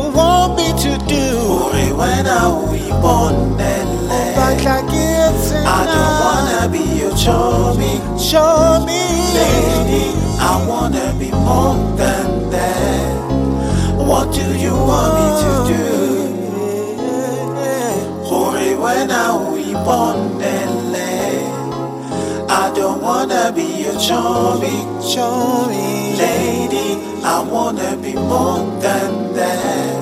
you want me to do. Uri I uyibonele. Bakhlakitsi na. I don't wanna be your chummy. Show. Lady, I wanna be more than that. What do you want me to do? Uri wena uyibonele don't wanna be a chubby, chubby lady. I wanna be more than that.